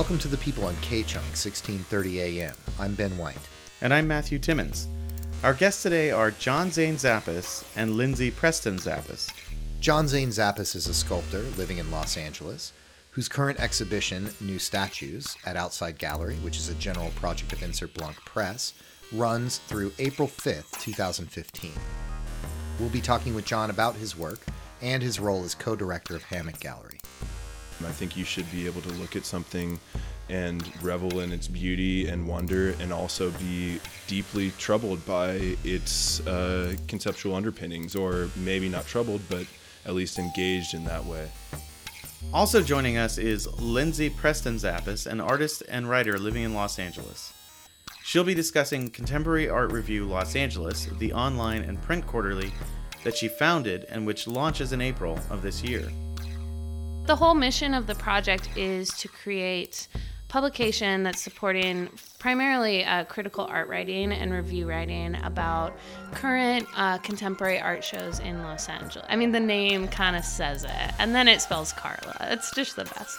Welcome to the people on KCHUNG, 1630 AM. I'm Ben White. And I'm Matthew Timmons. Our guests today are John Zane Zappas and Lindsay Preston Zappas. John Zane Zappas is a sculptor living in Los Angeles whose current exhibition, New Statues, at Outside Gallery, which is a general project of Insert Blanc Press, runs through April 5th, 2015. We'll be talking with John about his work and his role as co director of Hammock Gallery. I think you should be able to look at something and revel in its beauty and wonder, and also be deeply troubled by its uh, conceptual underpinnings, or maybe not troubled, but at least engaged in that way. Also joining us is Lindsay Preston Zappas, an artist and writer living in Los Angeles. She'll be discussing Contemporary Art Review Los Angeles, the online and print quarterly that she founded and which launches in April of this year. The whole mission of the project is to create publication that's supporting primarily uh, critical art writing and review writing about current uh, contemporary art shows in Los Angeles. I mean, the name kind of says it, and then it spells Carla. It's just the best.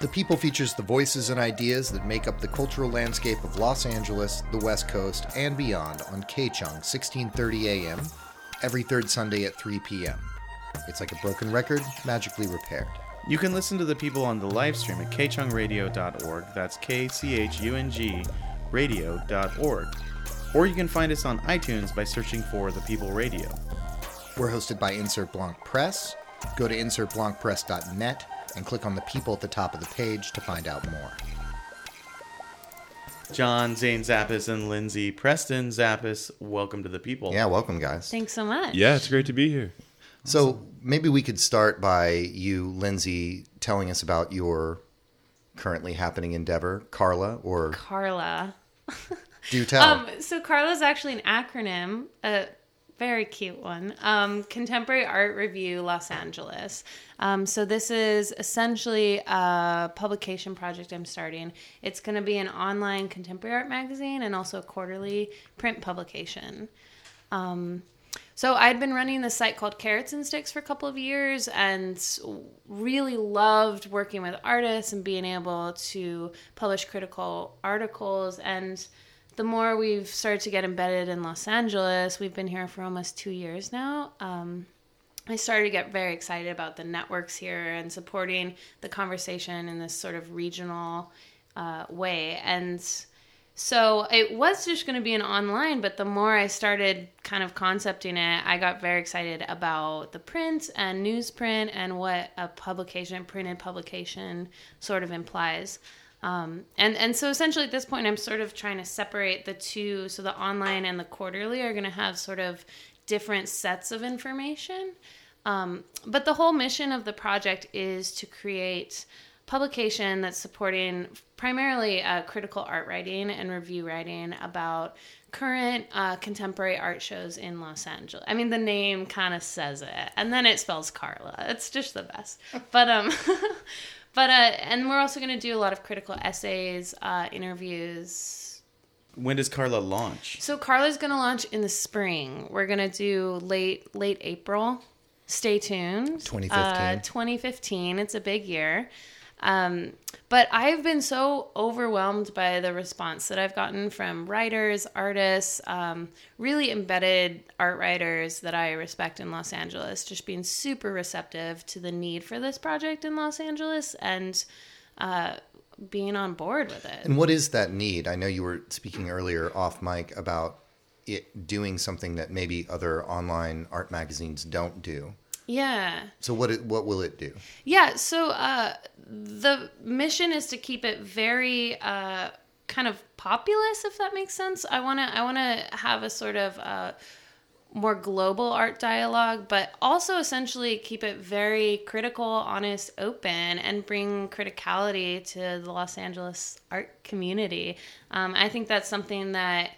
The People features the voices and ideas that make up the cultural landscape of Los Angeles, the West Coast, and beyond on KCHUNG, 1630 AM, every third Sunday at 3 p.m. It's like a broken record, magically repaired. You can listen to the people on the live stream at kchungradio.org. That's K C H U N G radio.org. Or you can find us on iTunes by searching for The People Radio. We're hosted by Insert Blanc Press. Go to insertblancpress.net and click on the people at the top of the page to find out more. John Zane Zappas and Lindsay Preston Zappas, welcome to the people. Yeah, welcome, guys. Thanks so much. Yeah, it's great to be here. So maybe we could start by you, Lindsay, telling us about your currently happening endeavor, Carla, or Carla. do you tell. Um, so Carla is actually an acronym, a very cute one. Um, Contemporary Art Review Los Angeles. Um, so this is essentially a publication project I'm starting. It's going to be an online contemporary art magazine and also a quarterly print publication. Um, so I'd been running this site called Carrots and Sticks for a couple of years and really loved working with artists and being able to publish critical articles and the more we've started to get embedded in Los Angeles, we've been here for almost two years now. Um, I started to get very excited about the networks here and supporting the conversation in this sort of regional uh, way. And so it was just going to be an online, but the more I started kind of concepting it, I got very excited about the print and newsprint and what a publication, printed publication, sort of implies. Um, and and so essentially at this point, I'm sort of trying to separate the two. So the online and the quarterly are going to have sort of different sets of information. Um, but the whole mission of the project is to create publication that's supporting primarily uh, critical art writing and review writing about current uh, contemporary art shows in Los Angeles. I mean, the name kind of says it, and then it spells Carla. It's just the best. But um, but uh, and we're also going to do a lot of critical essays, uh, interviews. When does Carla launch? So Carla's going to launch in the spring. We're going to do late late April. Stay tuned. 2015. Uh, 2015. It's a big year. Um, but I've been so overwhelmed by the response that I've gotten from writers, artists, um, really embedded art writers that I respect in Los Angeles, just being super receptive to the need for this project in Los Angeles and uh, being on board with it. and what is that need? I know you were speaking earlier off mic about it doing something that maybe other online art magazines don't do. Yeah. So what it, what will it do? Yeah, so uh, the mission is to keep it very uh, kind of populous, if that makes sense. I wanna I wanna have a sort of uh, more global art dialogue, but also essentially keep it very critical, honest, open, and bring criticality to the Los Angeles art community. Um, I think that's something that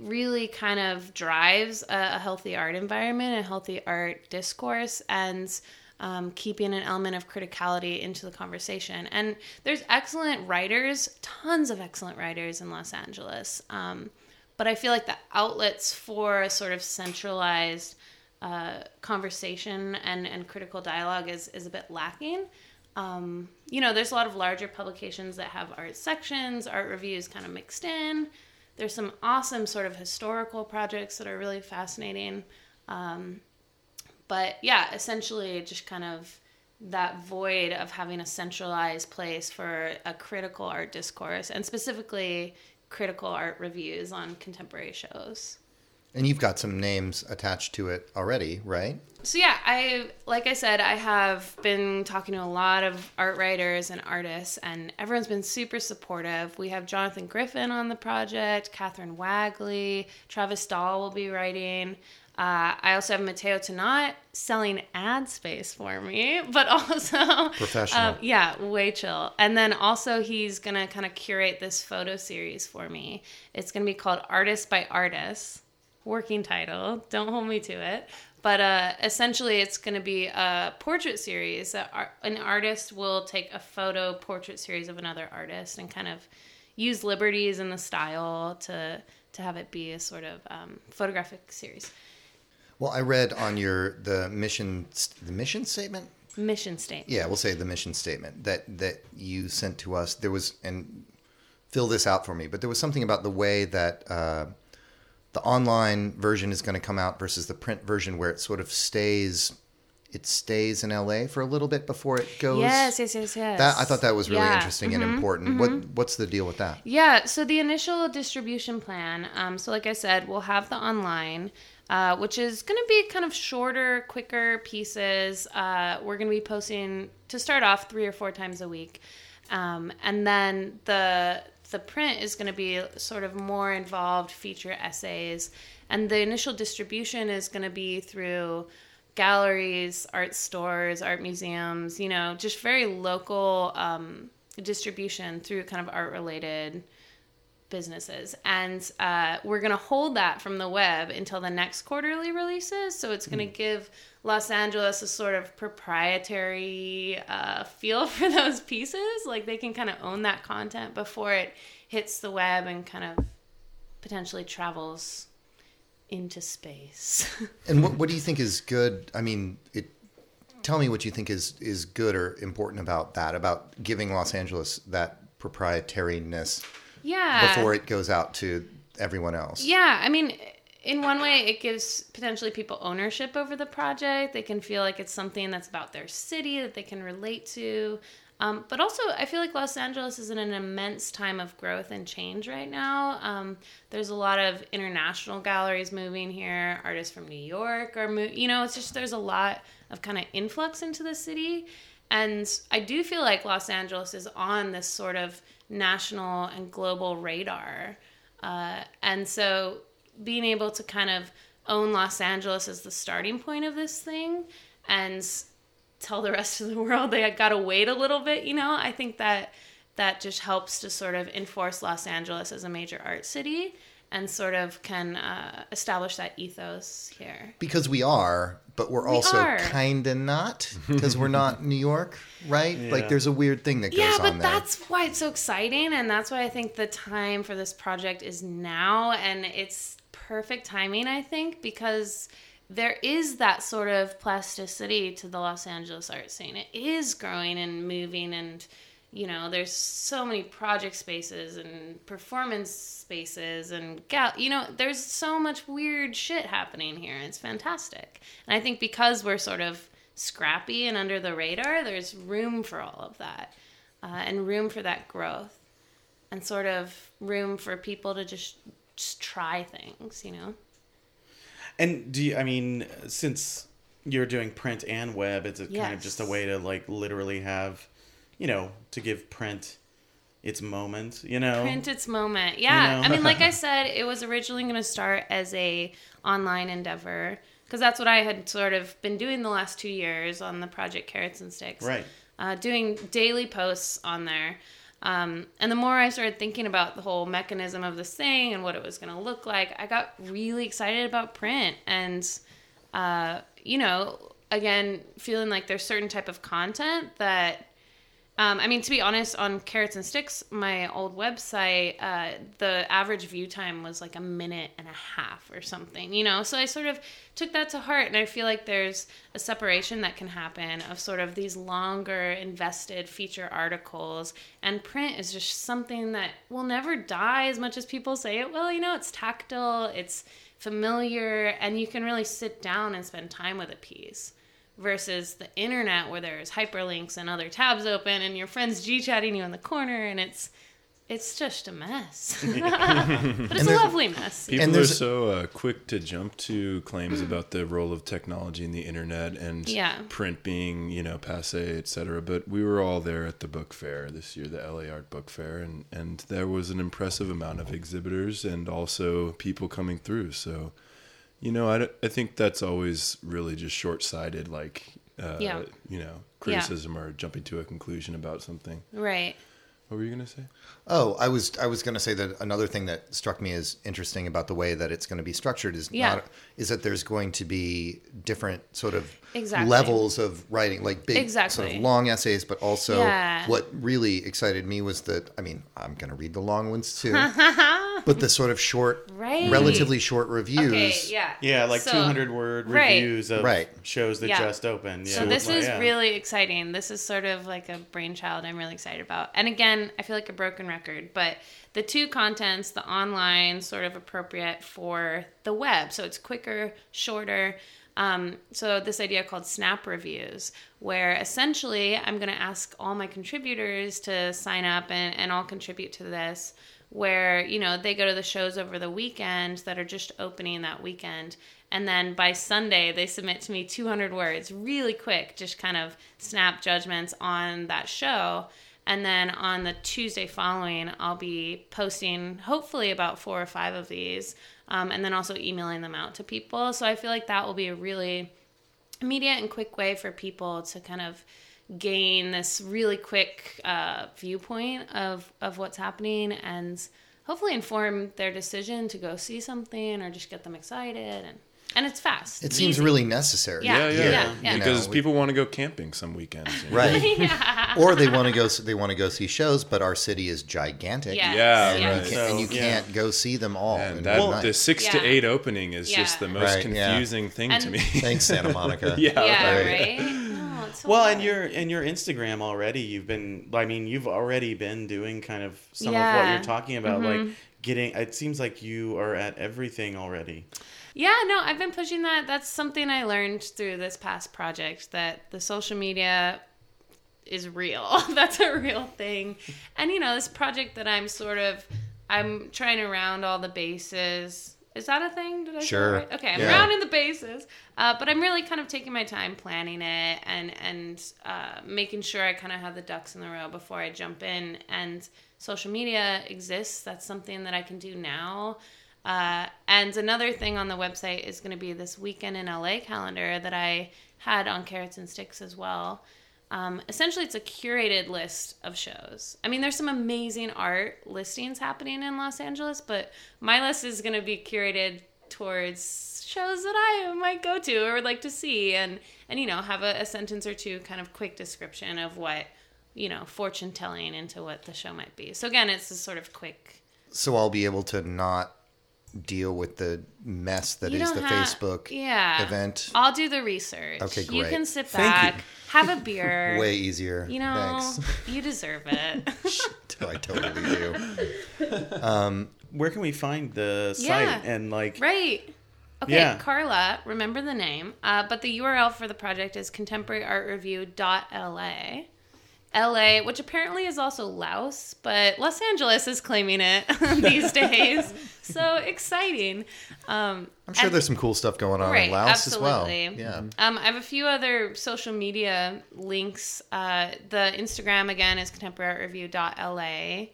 really kind of drives a, a healthy art environment, a healthy art discourse, and um, keeping an element of criticality into the conversation. And there's excellent writers, tons of excellent writers in Los Angeles. Um, but I feel like the outlets for a sort of centralized uh, conversation and, and critical dialogue is, is a bit lacking. Um, you know, there's a lot of larger publications that have art sections, art reviews kind of mixed in. There's some awesome sort of historical projects that are really fascinating. Um, but yeah, essentially, just kind of that void of having a centralized place for a critical art discourse and specifically critical art reviews on contemporary shows. And you've got some names attached to it already, right? So yeah, I like I said, I have been talking to a lot of art writers and artists, and everyone's been super supportive. We have Jonathan Griffin on the project, Catherine Wagley, Travis Diehl will be writing. Uh, I also have Matteo Tonat selling ad space for me, but also Professional. um, yeah, way chill. And then also he's gonna kind of curate this photo series for me. It's gonna be called Artist by Artist, working title. Don't hold me to it. But uh, essentially, it's going to be a portrait series. That ar- an artist will take a photo portrait series of another artist and kind of use liberties in the style to to have it be a sort of um, photographic series. Well, I read on your the mission the mission statement. Mission statement. Yeah, we'll say the mission statement that that you sent to us. There was and fill this out for me, but there was something about the way that uh, the online version is going to come out versus the print version, where it sort of stays. It stays in LA for a little bit before it goes. Yes, yes, yes, yes. That I thought that was really Yeah. interesting and important. What what's the deal with that? Yeah, so the initial distribution plan, um, so like I said, we'll have the online, uh, which is going to be kind of shorter, quicker pieces. Uh, we're going to be posting to start off three or four times a week, um, and then the the print is going to be sort of more involved feature essays, and the initial distribution is going to be through galleries, art stores, art museums. You know, just very local um, distribution through kind of art related businesses and uh, we're going to hold that from the web until the next quarterly releases so it's going to give los angeles a sort of proprietary uh, feel for those pieces like they can kind of own that content before it hits the web and kind of potentially travels into space And what what do you think is good? I mean, it. Tell me what you think is is good or important about that. About giving Los Angeles that proprietariness yeah before it goes out to everyone else. Yeah, I mean, in one way, it gives potentially people ownership over the project. They can feel like it's something that's about their city that they can relate to. Um, but also, I feel like Los Angeles is in an immense time of growth and change right now. Um, there's a lot of international galleries moving here. Artists from New York are, mo- you know, it's just there's a lot of kind of influx into the city. And I do feel like Los Angeles is on this sort of national and global radar. Uh, and so being able to kind of own Los Angeles as the starting point of this thing and tell the rest of the world they got to wait a little bit, you know, I think that that just helps to sort of enforce Los Angeles as a major art city and sort of can uh, establish that ethos here. Because we are, but we're also are. kind of not because we're not New York, right? Like there's a weird thing that goes on. yeah, but that's why it's so exciting, and that's why I think the time for this project is now, and it's perfect timing, I think, because there is that sort of plasticity to the Los Angeles art scene. It is growing and moving, and you know, there's so many project spaces and performance spaces and gal. You know, there's so much weird shit happening here. It's fantastic, and I think because we're sort of scrappy and under the radar, there's room for all of that uh, and room for that growth and sort of room for people to just, just try things, you know? And do you, I mean, since you're doing print and web, it's a kind of just a way to like literally have, you know, to give print its moment, you know? Print its moment. Yeah. know? I mean, like I said, it was originally going to start as a online endeavor because that's what I had sort of been doing the last two years on the project Carrots and Sticks. Right. uh, doing daily posts on there. Um, and the more I started thinking about the whole mechanism of this thing and what it was going to look like, I got really excited about print. And, uh, you know, again, feeling like there's certain type of content that Um, I mean, to be honest, on Carrots and Sticks, my old website, uh, the average view time was like a minute and a half or something, you know? So I sort of took that to heart, and I feel like there's a separation that can happen of sort of these longer, invested feature articles, and print is just something that will never die as much as people say it will. You know, it's tactile, it's familiar, and you can really sit down and spend time with a piece versus the internet where there's hyperlinks and other tabs open and your friends g-chatting you in the corner and it's it's just a mess but it's a lovely mess People are so uh, quick to jump to claims about the role of technology in the internet and Yeah. print being, you know, passe, et cetera. But we were all there at the book fair this year, the LA Art Book Fair, and, and there was an impressive amount of exhibitors and also people coming through. So, you know, I, I think that's always really just short sighted, like, uh, Yeah. you know, criticism or jumping to a conclusion about something. right What were you going to say? Oh, I was I was going to say that another thing that struck me as interesting about the way that it's going to be structured is Yeah. not is that there's going to be different sort of Exactly. levels of writing, like big sort of long essays, but also Yeah. what really excited me was that I mean I'm going to read the long ones too, but the sort of short, Right. relatively short reviews. okay yeah Yeah, like So- 200 word right. reviews of Right. shows that Yeah. just opened. Yeah. So this Like, is yeah. really exciting. This is sort of like a brainchild I'm really excited about. And again, I feel like a broken record, but the two contents, the online sort of appropriate for the web. So it's quicker, shorter. Um, so this idea called snap reviews, where essentially I'm going to ask all my contributors to sign up and, and all contribute to this where you know they go to the shows over the weekend that are just opening that weekend. And then by sunday they submit to me 200 words really quick just kind of snap judgments on that show. And then on the tuesday following i'll be posting hopefully about four or five of these um, and then also emailing them out to people. So i feel like that will be a really immediate and quick way for people to kind of gain this really quick uh, viewpoint of of what's happening and hopefully inform their decision to go see something or just get them excited and and it's fast. It seems easy. really necessary. Yeah, Yeah, yeah. yeah, yeah. Because know, people want to go camping some weekends. you know? right? yeah. or they want to go. They want to go see shows, but our city is gigantic. Yes, Yeah, and, right. you, can, so, and you can't go see them all. And that, one the night. six to eight opening is just the most Right, yeah. confusing thing to me. Thanks, Santa Monica. yeah, yeah, right. right. So Well, hard. and your and your Instagram already, you've been. I mean, you've already been doing kind of some of what you're talking about, Mm-hmm. like getting. It seems like you are at everything already. Yeah, no, I've been pushing that. That's something I learned through this past project that the social media is real. That's a real thing. And you know, this project that I'm sort of I'm trying to round all the bases. Is that a thing? Did I Sure. right? Okay, I'm Yeah. rounding the bases. Uh, but I'm really kind of taking my time planning it and and uh, making sure I kind of have the ducks in the row before I jump in. And social media exists. That's something that I can do now. Uh, and another thing on the website is going to be this weekend in LA calendar that I had on Carrots and Sticks as well. Um, essentially, it's a curated list of shows. I mean, there's some amazing art listings happening in Los Angeles, but my list is going to be curated towards shows that I might go to or would like to see, and and you know have a, a sentence or two kind of quick description of what you know fortune telling into what the show might be. So again, it's a sort of quick So I'll be able to not deal with the mess that You is the have- Facebook yeah. event. I'll do the research. Okay, great. You can sit Thank back, you. have a beer. Way easier. You know, Thanks. you deserve it. I totally do. Where can we find the site Yeah. and like? right. Okay, Yeah. Carla, remember the name. Uh, but the URL for the project is contemporaryartreview.la. LA, which apparently is also Laos, but Los Angeles is claiming it these days. So exciting. Um, I'm sure and- there's some cool stuff going on Right, in Laos as well. Yeah. Um, I have a few other social media links. Uh, the Instagram again is contemporaryartreview.la.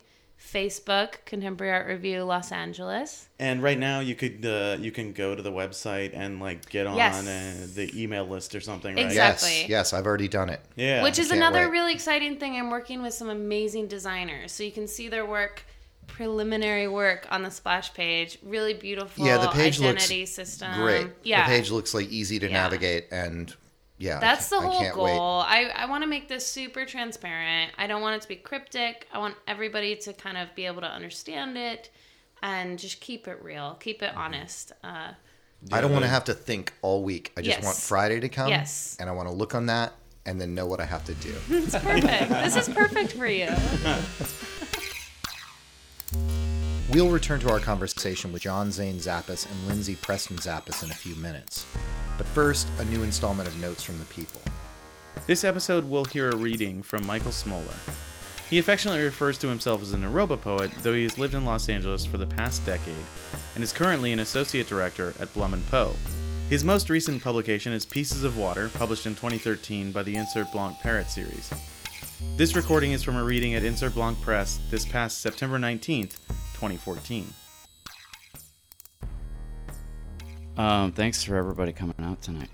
Facebook Contemporary Art Review Los Angeles. And right now, you could uh, you can go to the website and like get on Yes. uh, the email list or something, right? Exactly. Yes, yes, I've already done it. Yeah. Which is another wait. really exciting thing. I'm working with some amazing designers, so you can see their work, preliminary work on the splash page. Really beautiful. Yeah, the page looks system. Great. Yeah, The page looks like easy to Yeah. navigate and Yeah, That's the can't- I whole can't wait. goal. I, I want to make this super transparent. I don't want it to be cryptic. I want everybody to kind of be able to understand it and just keep it real, keep it honest. Uh, I don't want to have to think all week. I just Yes. want Friday to come. Yes. And I want to look on that and then know what I have to do. it's perfect. this is perfect for you. We'll return to our conversation with John Zane Zappas and Lindsay Preston Zappas in a few minutes. But first, a new installment of Notes from the People. This episode we'll hear a reading from Michael Smoler. He affectionately refers to himself as a Naropa poet, though he has lived in Los Angeles for the past decade and is currently an associate director at Blum Poe. His most recent publication is Pieces of Water, published in 2013 by the Insert Blanc Parrot series. This recording is from a reading at Insert Blanc Press this past September 19th, 2014. Um, thanks for everybody coming out tonight.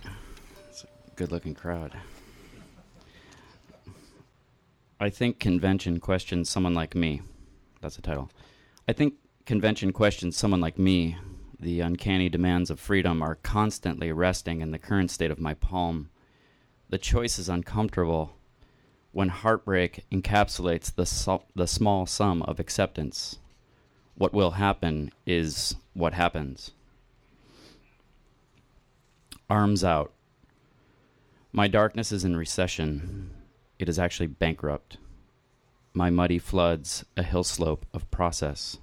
It's a good looking crowd. I think convention questions someone like me. That's the title. I think convention questions someone like me. The uncanny demands of freedom are constantly resting in the current state of my palm. The choice is uncomfortable when heartbreak encapsulates the, so- the small sum of acceptance. What will happen is what happens arms out. My darkness is in recession. It is actually bankrupt. My muddy floods a hill slope of process.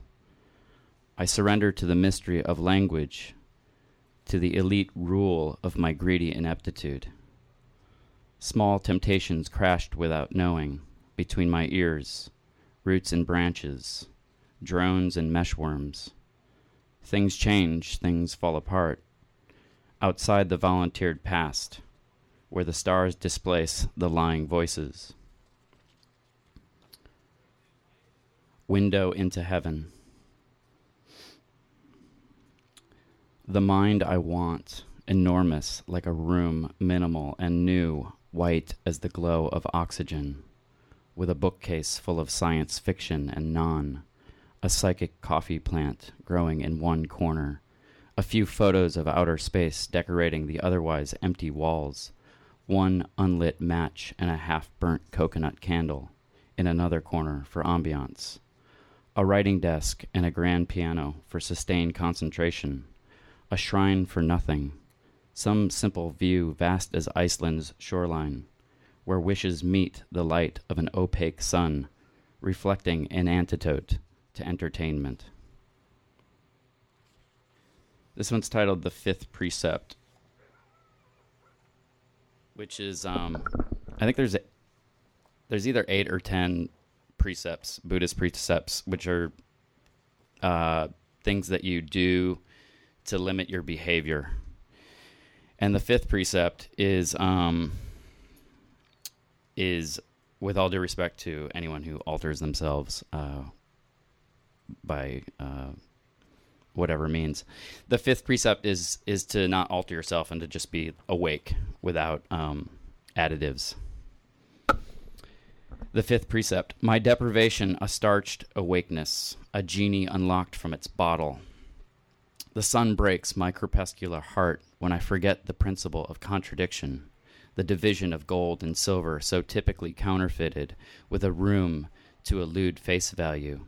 I surrender to the mystery of language, to the elite rule of my greedy ineptitude. Small temptations crashed without knowing between my ears, roots and branches, drones and meshworms. Things change, things fall apart outside the volunteered past, where the stars displace the lying voices. Window into heaven. The mind I want, enormous like a room, minimal and new, white as the glow of oxygen, with a bookcase full of science fiction and non, a psychic coffee plant growing in one corner a few photos of outer space decorating the otherwise empty walls, one unlit match and a half burnt coconut candle in another corner for ambiance, a writing desk and a grand piano for sustained concentration, a shrine for nothing, some simple view vast as Iceland's shoreline, where wishes meet the light of an opaque sun, reflecting an antidote to entertainment. This one's titled The Fifth Precept, which is, um, I think there's, there's either eight or ten precepts, Buddhist precepts, which are uh, things that you do to limit your behavior. And the fifth precept is, um, is with all due respect to anyone who alters themselves uh, by uh, whatever means. The fifth precept is is to not alter yourself and to just be awake without um, additives. The fifth precept: My deprivation, a starched awakeness, a genie unlocked from its bottle. The sun breaks my crepuscular heart when I forget the principle of contradiction, the division of gold and silver so typically counterfeited with a room to elude face value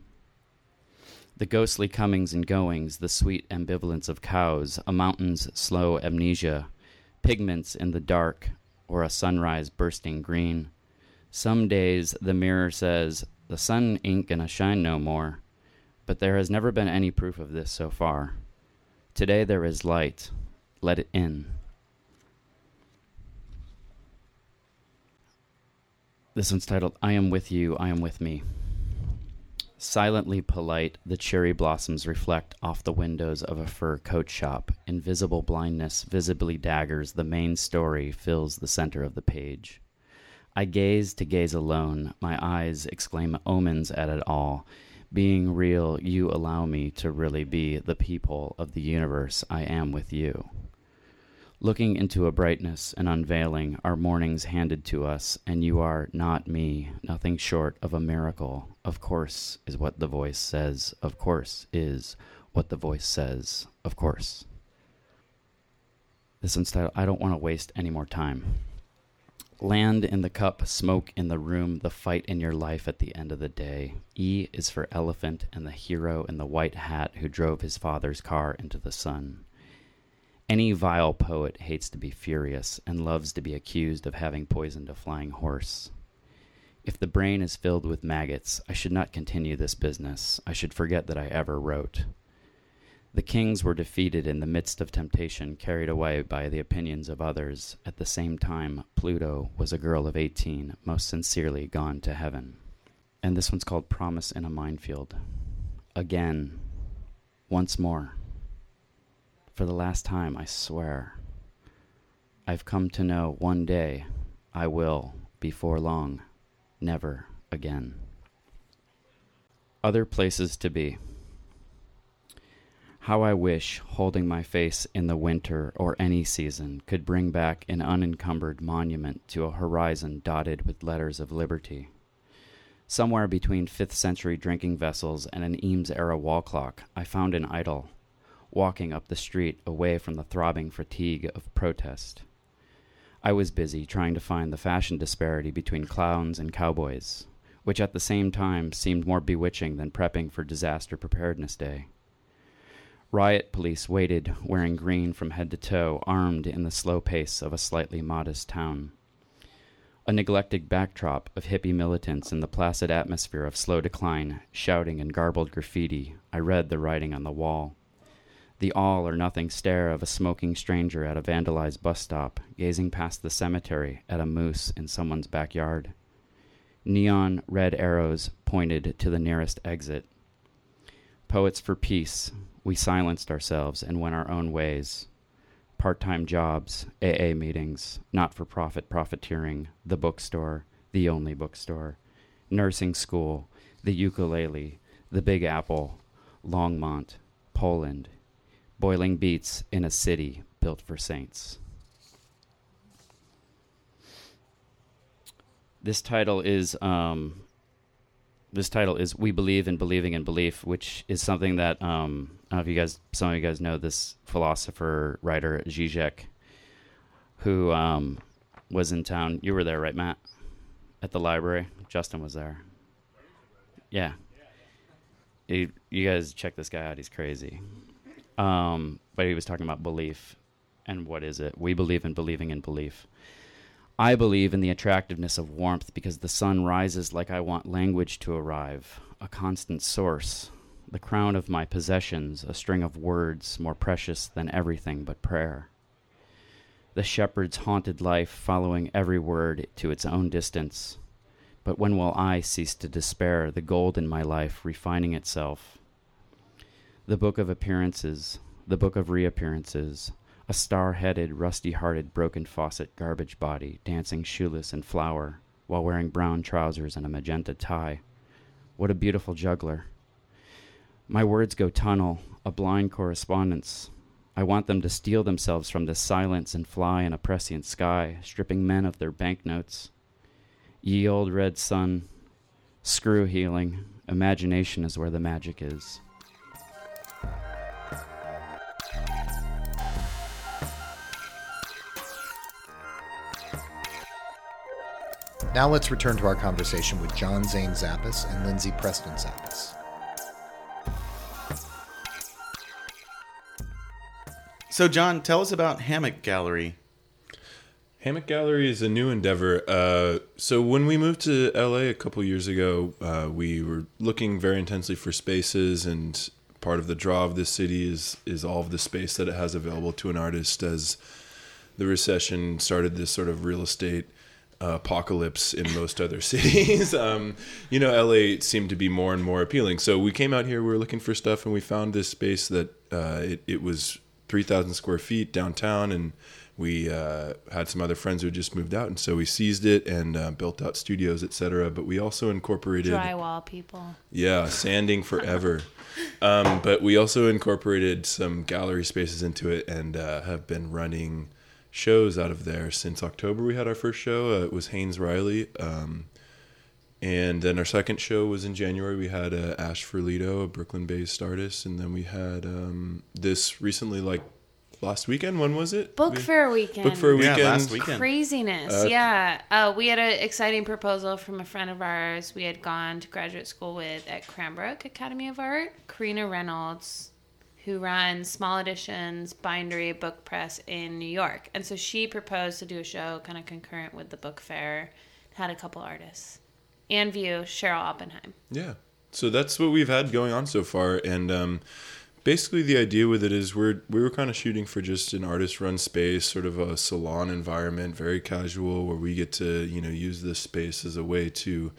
the ghostly comings and goings, the sweet ambivalence of cows, a mountain's slow amnesia, pigments in the dark, or a sunrise bursting green. Some days the mirror says, The sun ain't gonna shine no more, but there has never been any proof of this so far. Today there is light. Let it in. This one's titled, I Am With You, I Am With Me. Silently polite, the cherry blossoms reflect off the windows of a fur coat shop. Invisible blindness visibly daggers. The main story fills the center of the page. I gaze to gaze alone. My eyes exclaim omens at it all. Being real, you allow me to really be the people of the universe. I am with you. Looking into a brightness and unveiling our mornings handed to us, and you are not me, nothing short of a miracle. Of course, is what the voice says. Of course, is what the voice says. Of course. This titled, I don't want to waste any more time. Land in the cup, smoke in the room, the fight in your life at the end of the day. E is for elephant and the hero in the white hat who drove his father's car into the sun. Any vile poet hates to be furious and loves to be accused of having poisoned a flying horse. If the brain is filled with maggots, I should not continue this business. I should forget that I ever wrote. The kings were defeated in the midst of temptation, carried away by the opinions of others. At the same time, Pluto was a girl of 18, most sincerely gone to heaven. And this one's called Promise in a Minefield. Again, once more. For the last time, I swear. I've come to know one day I will, before long, never again. Other places to be. How I wish holding my face in the winter or any season could bring back an unencumbered monument to a horizon dotted with letters of liberty. Somewhere between 5th century drinking vessels and an Eames era wall clock, I found an idol, walking up the street away from the throbbing fatigue of protest. I was busy trying to find the fashion disparity between clowns and cowboys, which at the same time seemed more bewitching than prepping for disaster preparedness day. Riot police waited, wearing green from head to toe, armed in the slow pace of a slightly modest town. A neglected backdrop of hippie militants in the placid atmosphere of slow decline, shouting in garbled graffiti, I read the writing on the wall. The all or nothing stare of a smoking stranger at a vandalized bus stop, gazing past the cemetery at a moose in someone's backyard. Neon red arrows pointed to the nearest exit. Poets for Peace, we silenced ourselves and went our own ways. Part time jobs, AA meetings, not for profit profiteering, the bookstore, the only bookstore, nursing school, the ukulele, the Big Apple, Longmont, Poland, boiling beats in a city built for saints. This title is um, this title is "We Believe in Believing in Belief," which is something that um, I don't know if you guys, some of you guys know this philosopher writer Zizek, who um, was in town. You were there, right, Matt? At the library. Justin was there. Yeah. He, you guys check this guy out. He's crazy. Um, but he was talking about belief and what is it? We believe in believing in belief. I believe in the attractiveness of warmth because the sun rises like I want language to arrive, a constant source, the crown of my possessions, a string of words more precious than everything but prayer. The shepherd's haunted life following every word to its own distance. But when will I cease to despair, the gold in my life refining itself? The book of appearances, the book of reappearances, a star headed, rusty hearted, broken faucet garbage body, dancing shoeless in flour, while wearing brown trousers and a magenta tie. What a beautiful juggler. My words go tunnel, a blind correspondence. I want them to steal themselves from this silence and fly in a prescient sky, stripping men of their banknotes. Ye old red sun, screw healing, imagination is where the magic is. Now let's return to our conversation with John Zane Zappas and Lindsay Preston Zappas. So, John, tell us about Hammock Gallery. Hammock Gallery is a new endeavor. Uh, so when we moved to LA a couple years ago, uh, we were looking very intensely for spaces, and part of the draw of this city is is all of the space that it has available to an artist. As the recession started this sort of real estate apocalypse in most other cities, um, you know, LA seemed to be more and more appealing. So we came out here, we were looking for stuff, and we found this space that uh, it, it was 3,000 square feet downtown, and we uh, had some other friends who had just moved out, and so we seized it and uh, built out studios, etc. But we also incorporated Drywall people. yeah, sanding forever. um, but we also incorporated some gallery spaces into it, and uh, have been running shows out of there since October. We had our first show. Uh, it was Haynes Riley. Um, and then our second show was in January. We had uh, Ash Ferlito, a Brooklyn-based artist, and then we had um, this recently, like last weekend. When was it? Book We- fair weekend. Book fair weekend. Yeah, weekend. last weekend. Craziness. Uh, yeah. Uh, we had an exciting proposal from a friend of ours we had gone to graduate school with at Cranbrook Academy of Art, Karina Reynolds, who runs Small Editions Bindery Book Press in New York. And so she proposed to do a show kind of concurrent with the book fair, had a couple artists. Anne View, Cheryl Oppenheim. Yeah. So that's what we've had going on so far, and um, basically the idea with it is we're we were kind of shooting for just an artist run space, sort of a salon environment, very casual, where we get to you know use this space as a way to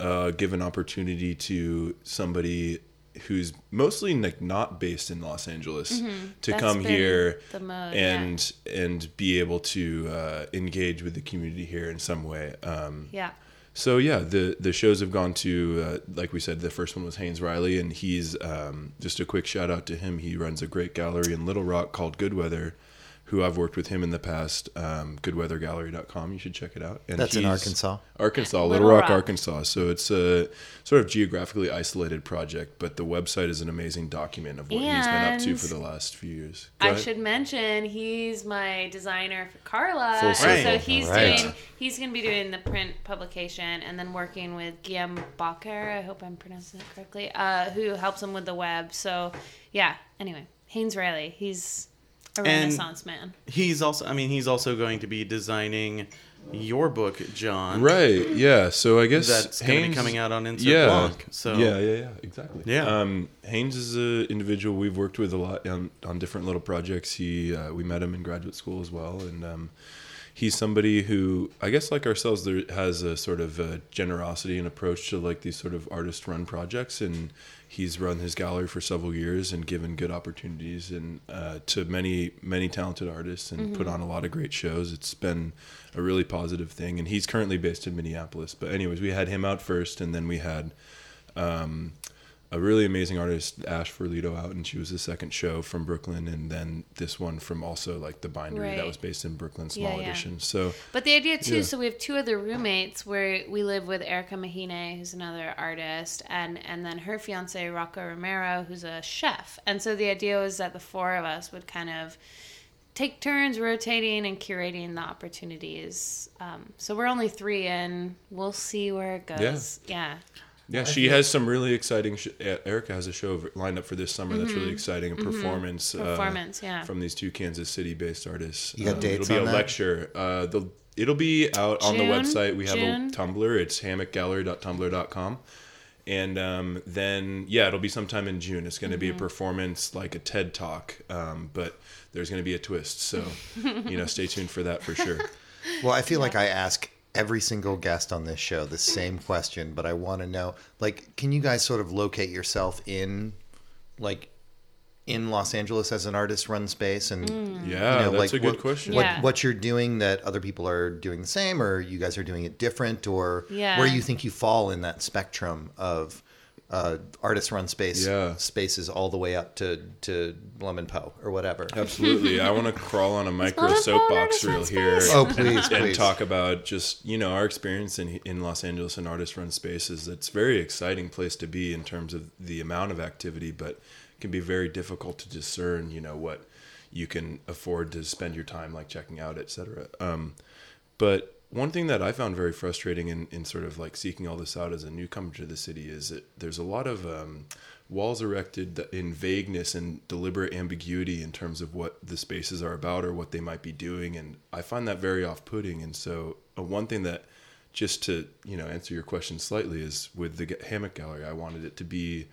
uh, give an opportunity to somebody who's mostly like not based in Los Angeles to Mm-hmm. That's come here mode, and and be able to uh, engage with the community here in some way. Um, Yeah. so yeah, the the shows have gone to uh, like we said, the first one was Haynes Riley, and he's um, just a quick shout out to him. He runs a great gallery in Little Rock called Good Weather, who I've worked with him in the past. Um, goodweathergallery.com, you should check it out. And That's in Arkansas. Arkansas, Little, Little Rock, Rock. Arkansas. So it's a sort of geographically isolated project, but the website is an amazing document of what he's been up to for the last few years. Go I ahead. should mention he's my designer for Carla. Full and circle. So he's Right. doing he's going to be doing the print publication and then working with Guillaume Bacher. I hope I'm pronouncing that correctly. Uh, who helps him with the web. So yeah. Anyway, Haynes Riley. He's a And- Renaissance man. He's also, I mean, he's also going to be designing your book, John. Right. Yeah. So I guess That's gonna be coming out on Insert yeah, Blanc, so- yeah, yeah, yeah, exactly. Yeah. Um, Haynes is an individual we've worked with a lot on, on different little projects. He uh, we met him in graduate school as well, and um, he's somebody who I guess like ourselves there has a sort of uh generosity and approach to like these sort of artist run projects and. He's run his gallery for several years and given good opportunities and uh, to many many talented artists and put on a lot of great shows. It's been a really positive thing, and he's currently based in Minneapolis. But anyways, we had him out first, and then we had um, a really amazing artist, Ash Ferlito, out, and she was the second show from Brooklyn, and then this one from also like the bindery that was based in Brooklyn, small Yeah, yeah. edition. So But the idea too, Yeah. so we have two other roommates where we live with Erica Mahinay, who's another artist, and and then her fiance Rocco Romero, who's a chef. And so the idea was that the four of us would kind of take turns rotating and curating the opportunities. Um, so we're only three in. We'll see where it goes. Yeah. Yeah, she has some really exciting. Sh- uh, Erica has a show lined up for this summer that's really exciting, a performance, Mm-hmm. Performance, uh, yeah. from these two Kansas City-based artists. You got Um, dates It'll be on a that? lecture. Uh, the it'll be out on the website. We have June? a Tumblr. It's hammockgallery.tumblr.com. And um, then, yeah, it'll be sometime in June. It's going to be a performance like a TED talk, um, but there's going to be a twist. So, you know, stay tuned for that for sure. Well, I feel like I ask every single guest on this show the same question, but I want to know, like, can you guys sort of locate yourself in, like, in Los Angeles as an artist run space and mm. Yeah, you know, that's like a good what, question. What, Yeah. what you're doing that other people are doing the same, or you guys are doing it different, or Yeah. where you think you fall in that spectrum of uh, artist run space Yeah. spaces all the way up to to Blum and Poe or whatever. Absolutely. I want to crawl on a micro soapbox porn reel here. space. Oh, please, and please. talk about just you know our experience in in Los Angeles and artist run spaces. It's a very exciting place to be in terms of the amount of activity, but it can be very difficult to discern. You know what you can afford to spend your time like checking out, etc. Um, but one thing that I found very frustrating in, in sort of like seeking all this out as a newcomer to the city is that there's a lot of um, walls erected in vagueness and deliberate ambiguity in terms of what the spaces are about or what they might be doing, and I find that very off-putting. And so, uh, one thing that just to you know answer your question slightly is with the hammock gallery, I wanted it to be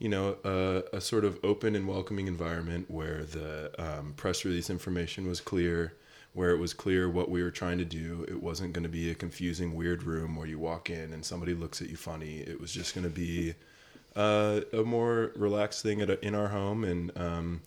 you know, a, a sort of open and welcoming environment where the um, press release information was clear, where it was clear what we were trying to do. It wasn't going to be a confusing, weird room where you walk in and somebody looks at you funny. It was just going to be uh, a more relaxed thing a, in our home, and um,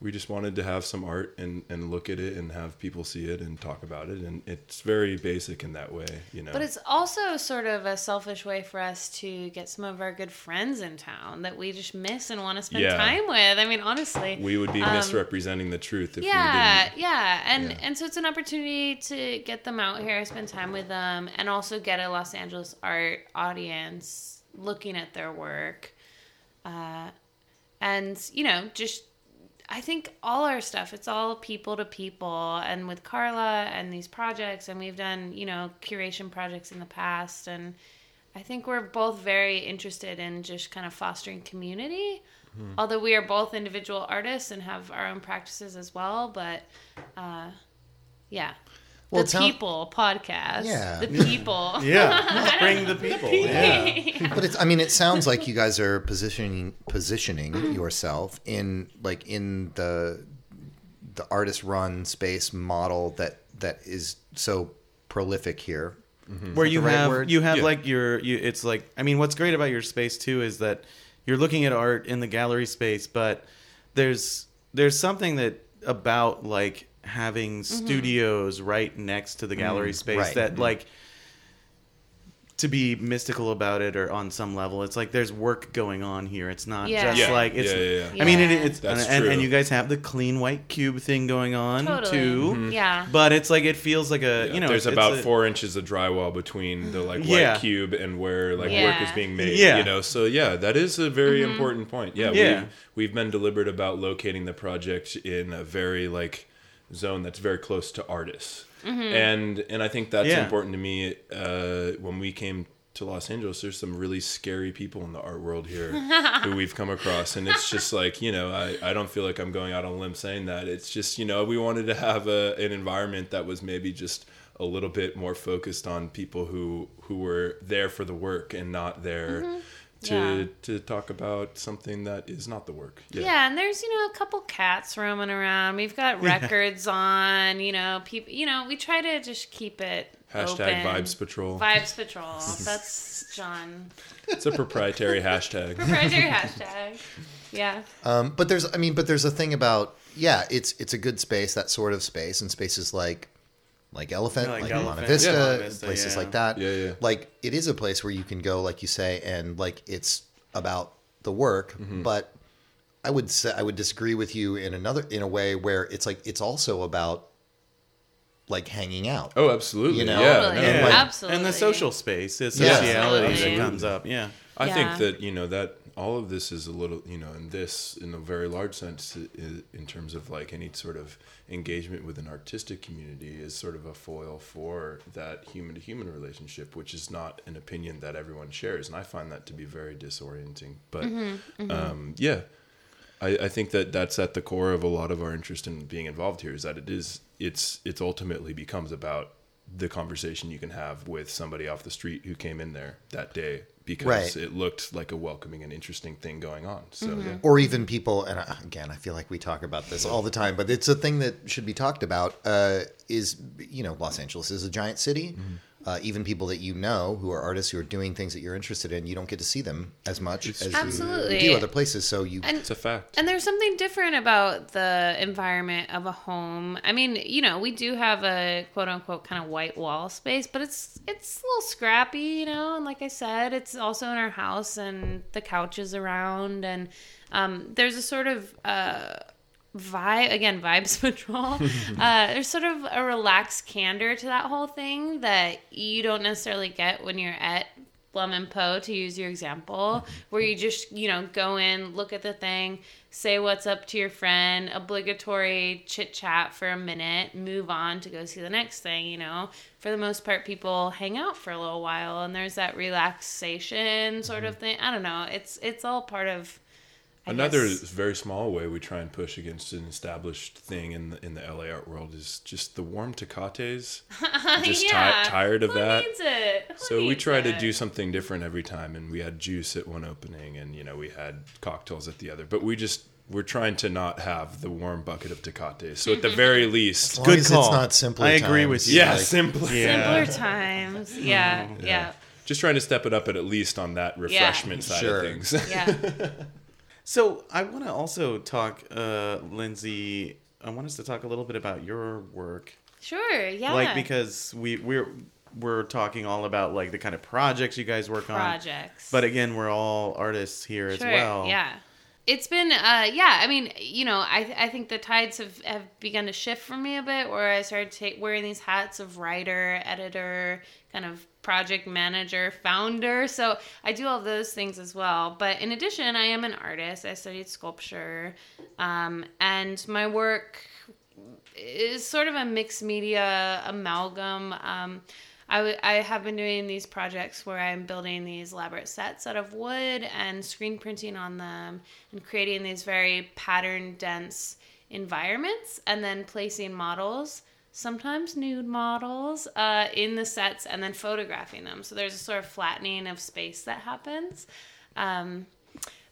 we just wanted to have some art and, and look at it and have people see it and talk about it. And it's very basic in that way, you know. But it's also sort of a selfish way for us to get some of our good friends in town that we just miss and want to spend Yeah. time with. I mean, honestly. we would be Um, misrepresenting the truth if yeah, we didn't. yeah, and Yeah. and so it's an opportunity to get them out here, spend time with them, and also get a Los Angeles art audience looking at their work, uh, and you know, just I think all our stuff, it's all people to people. And with Carla and these projects, and we've done, you know, curation projects in the past. And I think we're both very interested in just kind of fostering community. Although we are both individual artists and have our own practices as well. But uh, yeah. Well, the it sound- people podcast. Yeah. The people. Yeah, bring the people. Yeah. but it's i mean it sounds like you guys are positioning positioning yourself in like in the the artist run space model that that is so prolific here where you the right have word? you have Yeah. like your you it's like I mean what's great about your space too is that you're looking at art in the gallery space but there's there's something that about like having mm-hmm. studios right next to the gallery mm, space right. that like to be mystical about it or on some level it's like there's work going on here it's not Yeah. just Yeah. like it's Yeah, yeah, yeah. I mean it, it's That's and, and you guys have the clean white cube thing going on Totally. too mm-hmm. Yeah. but it's like it feels like a you know there's it's- about it's a- four inches of drywall between the like white Yeah. cube and where like work is being made. Yeah. You know, so yeah, that is a very mm-hmm. important point. Yeah, Yeah. We've, we've been deliberate about locating the project in a very like zone that's very close to artists, and and I think that's Yeah. important to me. Uh, when we came to Los Angeles, there's some really scary people in the art world here who we've come across, and it's just like you know, I, I don't feel like I'm going out on a limb saying that. It's just you know, we wanted to have a, an environment that was maybe just a little bit more focused on people who who were there for the work and not there to Yeah. to talk about something that is not the work. Yeah. and there's you know a couple cats roaming around. We've got records on. You know, people. You know, we try to just keep it Hashtag open. Vibes Patrol. Vibes Patrol. That's John. It's a proprietary hashtag. Proprietary hashtag. Yeah. Um, but there's, I mean, but there's a thing about, yeah, it's it's a good space, that sort of space, and spaces like like Elephant, Yeah, like like, Elephant, Monte Vista, yeah. Vista, places yeah. like that. Yeah, yeah. Like it is a place where you can go, like you say, and like it's about the work. Mm-hmm. But I would say I would disagree with you in another in a way where it's like it's also about like hanging out. Oh, absolutely. You know? yeah, Totally. And, Yeah. like- Absolutely. And the social space, the sociality Absolutely. that comes up. Yeah. I Yeah. think that you know that all of this is a little you know and this in a very large sense in terms of like any sort of engagement with an artistic community is sort of a foil for that human to human relationship which is not an opinion that everyone shares. And i find that to be very disorienting. But um, yeah I, I think that that's at the core of a lot of our interest in being involved here is that it is it's it's ultimately becomes about the conversation you can have with somebody off the street who came in there that day because Right. it looked like a welcoming and interesting thing going on. So yeah. or even people and uh, again i feel like we talk about this all the time but it's a thing that should be talked about uh, is you know los angeles is a giant city uh, even people that you know who are artists who are doing things that you're interested in you don't get to see them as much as Absolutely. you do other places so you And it's a fact. And there's something different about the environment of a home. I mean, you know, we do have a quote unquote kind of white wall space, but it's it's a little scrappy, you know. And like I said, it's also in our house, and the couch is around, and um, there's a sort of uh, vibe again, vibes patrol. uh, there's sort of a relaxed candor to that whole thing that you don't necessarily get when you're at Blum and Poe, to use your example, where you just, you know, go in, look at the thing, say what's up to your friend, obligatory chit chat for a minute, move on to go see the next thing, you know. For the most part, people hang out for a little while and there's that relaxation sort of thing. I don't know. It's it's all part of I Another guess- very small way we try and push against an established thing in the, in the LA art world is just the warm tecates. just ti- Yeah. tired of Who that. needs it? Who So we needs try to it? do something different every time, and we had juice at one opening, and you know we had cocktails at the other. But we just we're trying to not have the warm bucket of tecates. So at the mm-hmm. very least, as long Good as call. it's not simpler I agree times, with you. yeah, like- simpler. Yeah. simpler times. Mm-hmm. Yeah, yeah, Just trying to step it up at at least on that refreshment side Sure. of things. yeah. So I want to also talk, uh, Lindsay. I want us to talk a little bit about your work, Sure. Yeah. like because we we're we're talking all about like the kind of projects you guys work on. projects. But again, we're all artists here sure. as well. Yeah. It's been uh yeah i mean you know i i think the tides have have begun to shift for me a bit where i started ta- wearing these hats of writer editor kind of project manager founder. So i do all those things as well. But in addition i am an artist. I studied sculpture. Um, and my work is sort of a mixed media amalgam. Um, I, w- I have been doing these projects where I'm building these elaborate sets out of wood and screen printing on them and creating these very pattern dense environments and then placing models, sometimes nude models, uh, in the sets and then photographing them. So there's a sort of flattening of space that happens. Um,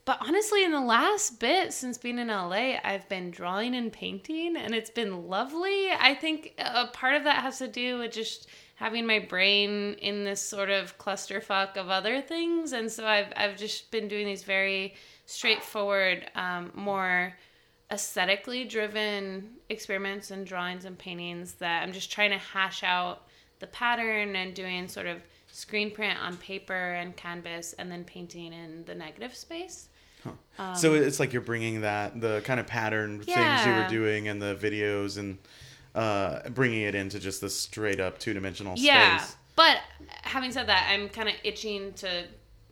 but honestly, in the last bit since being in LA, I've been drawing and painting, and it's been lovely. I think a part of that has to do with just having my brain in this sort of clusterfuck of other things, and so I've I've just been doing these very straightforward, um, more aesthetically driven experiments and drawings and paintings that I'm just trying to hash out the pattern and doing sort of screen print on paper and canvas and then painting in the negative space. so it's like you're bringing that the kind of pattern things you were doing and the videos and uh, bringing it into just the straight up two dimensional space. Yeah. space. But having said that, I'm kind of itching to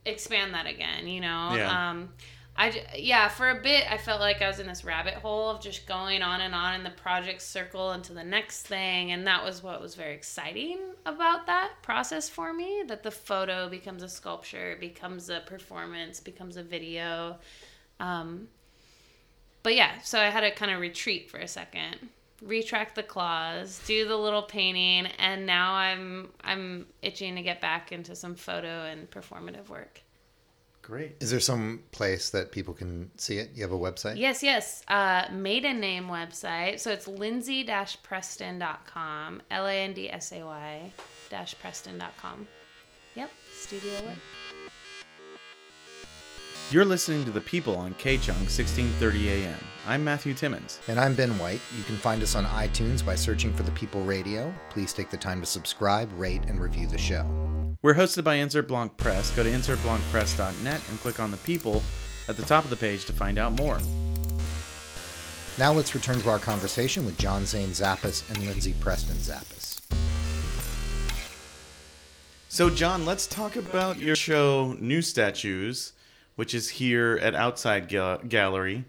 expand that again, you know? Yeah. Um, I, yeah, for a bit, I felt like I was in this rabbit hole of just going on and on in the project circle into the next thing. And that was what was very exciting about that process for me that the photo becomes a sculpture, becomes a performance, becomes a video. Um, but yeah, so I had to kind of retreat for a second, retract the claws, do the little painting, and now I'm I'm itching to get back into some photo and performative work. Great. Is there some place that people can see it? You have a website? Yes, yes. Uh, maiden name website. So it's lindsay-preston.com. L-A-N-D-S-A-Y dash preston.com. Yep. Studio work. You're listening to The People on KCHUNG 1630 AM. I'm Matthew Timmons. And I'm Ben White. You can find us on iTunes by searching for The People Radio. Please take the time to subscribe, rate, and review the show. We're hosted by Insert Blanc Press. Go to insertblancpress.net and click on The People at the top of the page to find out more. Now let's return to our conversation with John Zane Zappas and Lindsay Preston Zappas. So, John, let's talk about your show, New Statues, which is here at Outside Ga- Gallery,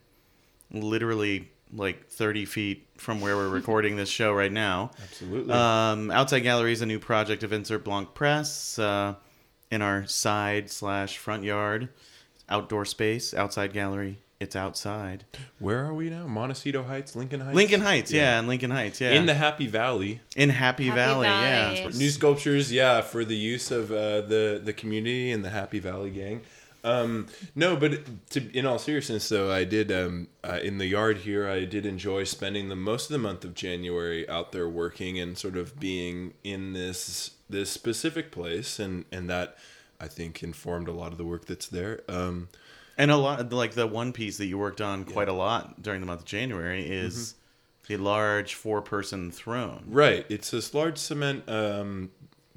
literally like 30 feet from where we're recording this show right now. Absolutely. Um, Outside Gallery is a new project of Insert Blanc Press uh, in our side slash front yard, outdoor space. Outside Gallery, it's outside. Where are we now? Montecito Heights, Lincoln Heights. Lincoln Heights, yeah, in Lincoln Heights, yeah. In the Happy Valley. in Happy, Happy Valley, Valley. yeah. New sculptures, yeah, for the use of uh, the the community and the Happy Valley gang. Um, no, but to, in all seriousness, though, I did um, uh, in the yard here. I did enjoy spending the most of the month of January out there working and sort of being in this this specific place, and and that I think informed a lot of the work that's there. Um, And a lot, like the one piece that you worked on quite a lot during the month of January is the large four-person throne. Right. It's this large cement um,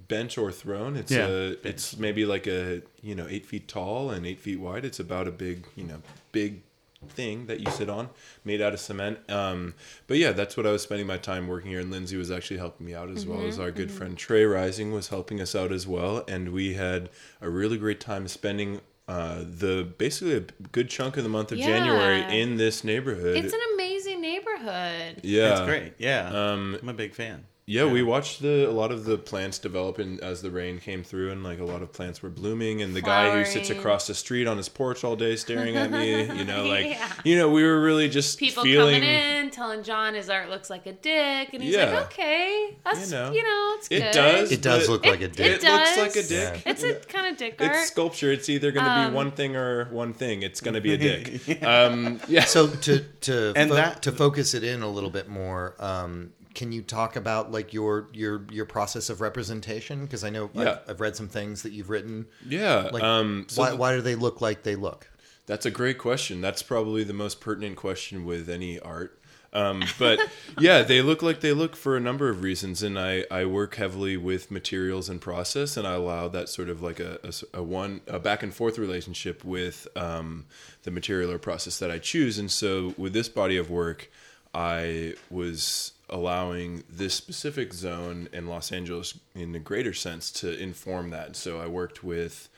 bench or throne. It's Yeah, a, bench. it's maybe like a you know eight feet tall and eight feet wide. It's about a big you know big thing that you sit on, made out of cement. Um, but yeah, that's what I was spending my time working here. And Lindsay was actually helping me out as well as our good friend Trey Rising was helping us out as well. And we had a really great time spending. Uh, the basically a good chunk of the month of Yeah. January in this neighborhood. It's an amazing neighborhood. yeah, It's great. Yeah, Um, I'm a big fan. Yeah, we watched the a lot of the plants develop in, as the rain came through, and like a lot of plants were blooming. And the guy who sits across the street on his porch all day staring at me, you know, like Yeah. you know, we were really just People feeling. coming in, telling John his art looks like a dick, and he's Yeah. like, "Okay, that's You you know. know, it's It good. does. It does but look like a dick. It, looks does. like a dick. It's a kind of dick art. It's sculpture. It's either going to Um, be one thing or one thing. It's going to be a dick. um, yeah. So to to And fo- that- to focus it in a little bit more, um, can you talk about like your your your process of representation? Because I know Yeah. I've, I've read some things that you've written. yeah. Like, um, so why th- why do they look like they look? That's a great question. That's probably the most pertinent question with any art. Um, but yeah, they look like they look for a number of reasons, and I, I work heavily with materials and process, and I allow that sort of like a, a, a one a back and forth relationship with um, the material or process that I choose. And so with this body of work, I was allowing this specific zone in Los Angeles in a greater sense to inform that. So I worked with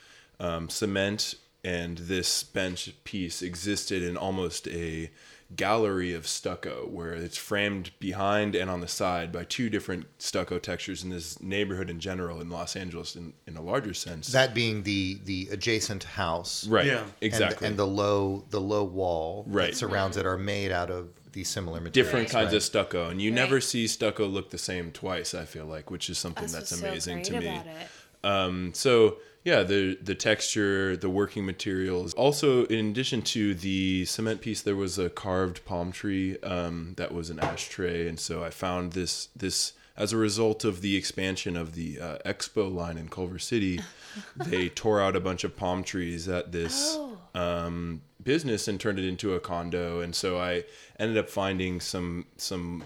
um, cement, and this bench piece existed in almost a gallery of stucco where it's framed behind and on the side by two different stucco textures in this neighborhood in general in Los Angeles in, in a larger sense. That being the the adjacent house, right. Yeah. Exactly. and, the low the low wall Right. that surrounds it are made out of these similar materials. different kinds right? of stucco and you Right. never see stucco look the same twice i feel like which is something That's, that's, what's so amazing great to me about it. um, so yeah the the texture the working materials also in addition to the cement piece there was a carved palm tree um, that was an ashtray and so i found this this as a result of the expansion of the uh, expo line in culver city they tore out a bunch of palm trees at this Oh. um, business and turned it into a condo. And so I ended up finding some some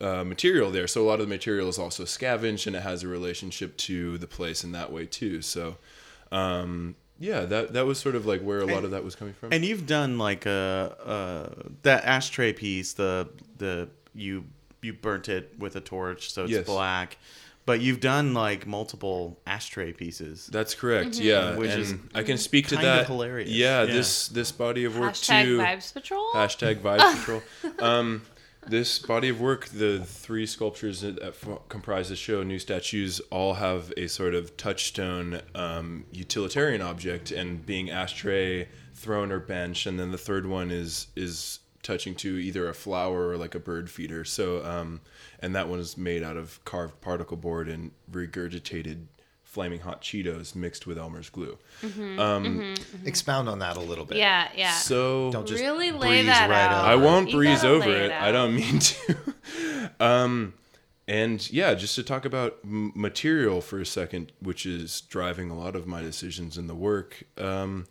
uh, material there. So a lot of the material is also scavenged, and it has a relationship to the place in that way too. So um, yeah, that that was sort of like where a lot of that was coming from. And you've done like a uh, that ashtray piece. The the you you burnt it with a torch, so it's Yes. black. But you've done like multiple ashtray pieces. That's correct. Yeah, Which and is I can speak to kind of that. hilarious. Yeah, Yeah. this this body of work Hashtag too. Vibes Patrol. Hashtag Vibes Patrol. Um, this body of work, the three sculptures that comprise the show, new statues, all have a sort of touchstone um, utilitarian object, and being ashtray, throne, or bench, and then the third one is is touching to either a flower or like a bird feeder. So, um, and that one is made out of carved particle board and regurgitated flaming hot Cheetos mixed with Elmer's glue. Expound on that a little bit. yeah, yeah. So Don't just really lay breeze that right out. over I won't You breeze over it. it I don't mean to. um, and yeah, just to talk about m- material for a second, which is driving a lot of my decisions in the work. Um,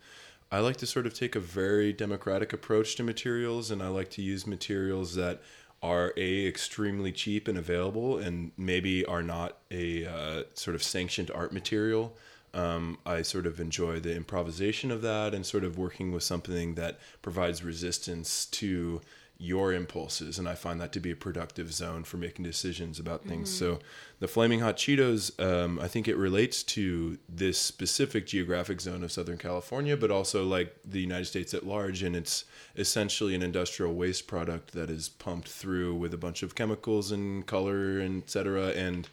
I like to sort of take a very democratic approach to materials, and I like to use materials that are a extremely cheap and available, and maybe are not a uh, sort of sanctioned art material. Um, I sort of enjoy the improvisation of that and sort of working with something that provides resistance to your impulses. And I find that to be a productive zone for making decisions about things. So the Flaming Hot Cheetos, um, I think it relates to this specific geographic zone of Southern California, but also like the United States at large. And it's essentially an industrial waste product that is pumped through with a bunch of chemicals and color and et cetera. And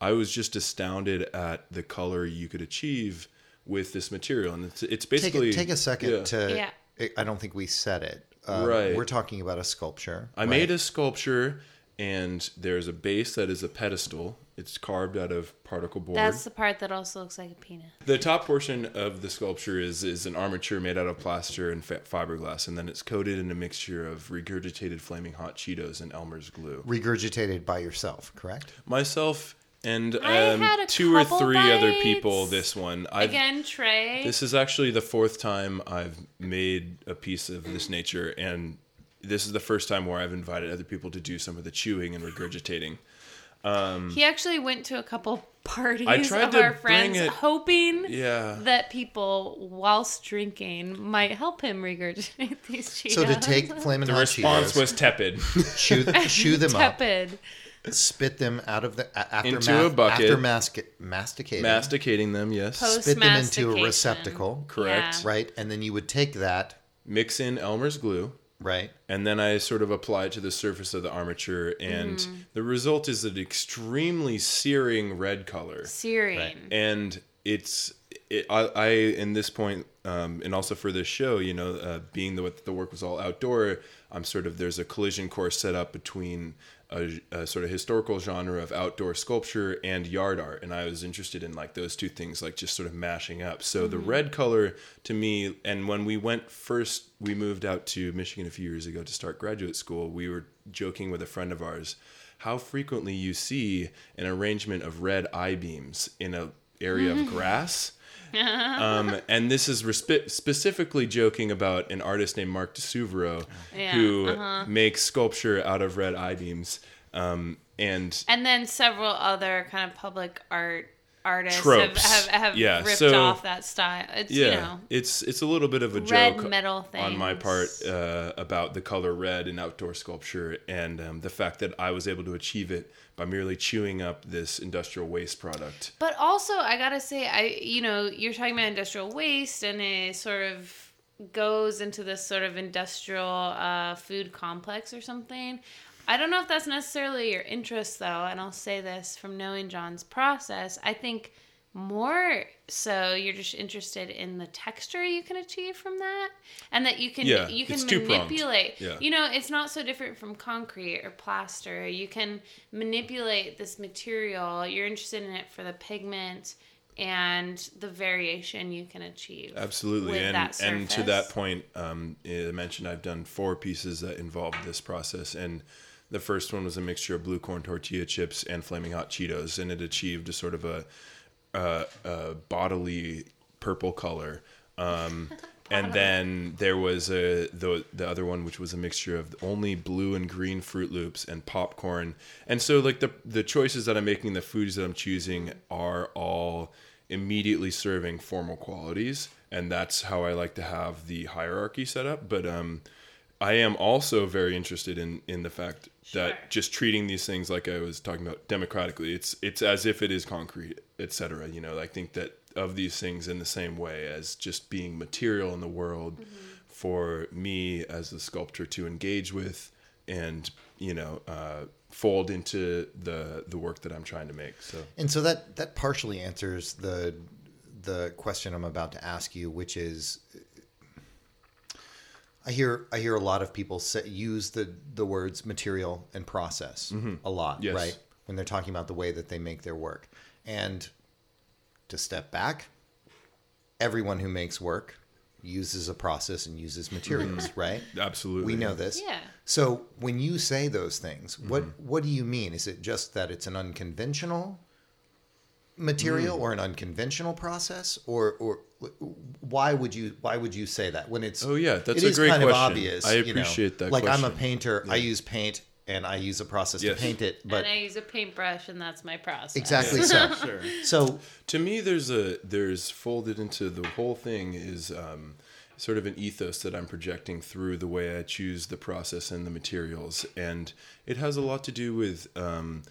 I was just astounded at the color you could achieve with this material, and it's, it's Take basically a, take a second yeah. to. Yeah. I don't think we said it. Uh, Right. We're talking about a sculpture. I made a sculpture, and there's a base that is a pedestal. It's carved out of particle board. That's the part that also looks like a penis. the top portion of the sculpture is is an armature made out of plaster and fa- fiberglass, and then it's coated in a mixture of regurgitated flaming hot Cheetos and Elmer's glue. regurgitated by yourself, correct? Myself and um, two or couple three other people. This one, I've, Again, Trey. This is actually the fourth time I've made a piece of this nature, and this is the first time where I've invited other people to do some of the chewing and regurgitating. he actually went to a couple parties I tried of to our friends, it- hoping Yeah. that people, whilst drinking, might help him regurgitate these Cheetos. So to take flaming The hot response Cheetos, was tepid. chew, chew them up, tepid. Spit them out of the after Into ma- a bucket. after masca- masticating, Masticating them, yes. Post- spit them into a receptacle, Correct. Yeah. right? And then you would take that, Mix in Elmer's glue, right? and then I sort of apply it to the surface of the armature, and Mm-hmm. the result is an extremely searing red color. Searing. Right. and it's it, I, I in this point um, and also for this show you know uh, being the the work was all outdoor i'm sort of there's a collision course set up between a, a sort of historical genre of outdoor sculpture and yard art and i was interested in like those two things like just sort of mashing up so the mm-hmm. red color to me and when we went first we moved out to michigan a few years ago to start graduate school we were joking with a friend of ours how frequently you see an arrangement of red I beams in a area of mm-hmm. grass. um, and this is respe- specifically joking about an artist named Mark di Suvero Yeah, who uh-huh. makes sculpture out of red I beams. Um, and And then several other kind of public art artists have, Tropes. have, have Yeah, ripped so- off that style. It's, yeah, you know, it's it's a little bit of a red joke metal on my part uh, about the color red in outdoor sculpture and um, the fact that I was able to achieve it by merely chewing up this industrial waste product. But also, I gotta say, I you know, you're talking about industrial waste, and it sort of goes into this sort of industrial uh, food complex or something. I don't know if that's necessarily your interest, though, and I'll say this from knowing John's process. I think more so you're just interested in the texture you can achieve from that and that you can Yeah, you can manipulate Yeah. you know it's not so different from concrete or plaster you can manipulate this material you're interested in it for the pigment and the variation you can achieve Absolutely, and and to that point, um, I mentioned I've done four pieces that involved this process, and the first one was a mixture of blue corn tortilla chips and flaming hot Cheetos, and it achieved a sort of a, a, a bodily purple color. Um, and then there was a the the other one which was a mixture of only blue and green Froot Loops and popcorn. And so like the the choices that I'm making, the foods that I'm choosing are all immediately serving formal qualities, and that's how I like to have the hierarchy set up. But um, I am also very interested in in the fact Sure. that just treating these things like I was talking about democratically, it's it's as if it is concrete, etc. You know, I think that of these things in the same way as just being material in the world for me as a sculptor to engage with and you know uh, fold into the the work that I'm trying to make. So And so that that partially answers the the question I'm about to ask you, which is, I hear I hear a lot of people say, use the the words material and process a lot, Mm-hmm. Yes. right? When they're talking about the way that they make their work, and to step back, everyone who makes work uses a process and uses materials, right? absolutely, We know this. Yeah. So when you say those things, what Mm-hmm. what do you mean? Is it just that it's an unconventional material or an unconventional process, or or why would you why would you say that when it's Oh, yeah, that's it a is great kind of question. obvious. I you know? appreciate that Like I'm a question. painter, I use paint and I use a process Yes. to paint it, but and I use a paintbrush, and that's my process. exactly so. Sure. So to me there's a there's folded into the whole thing is um, sort of an ethos that i'm projecting through the way i choose the process and the materials and it has a lot to do with um,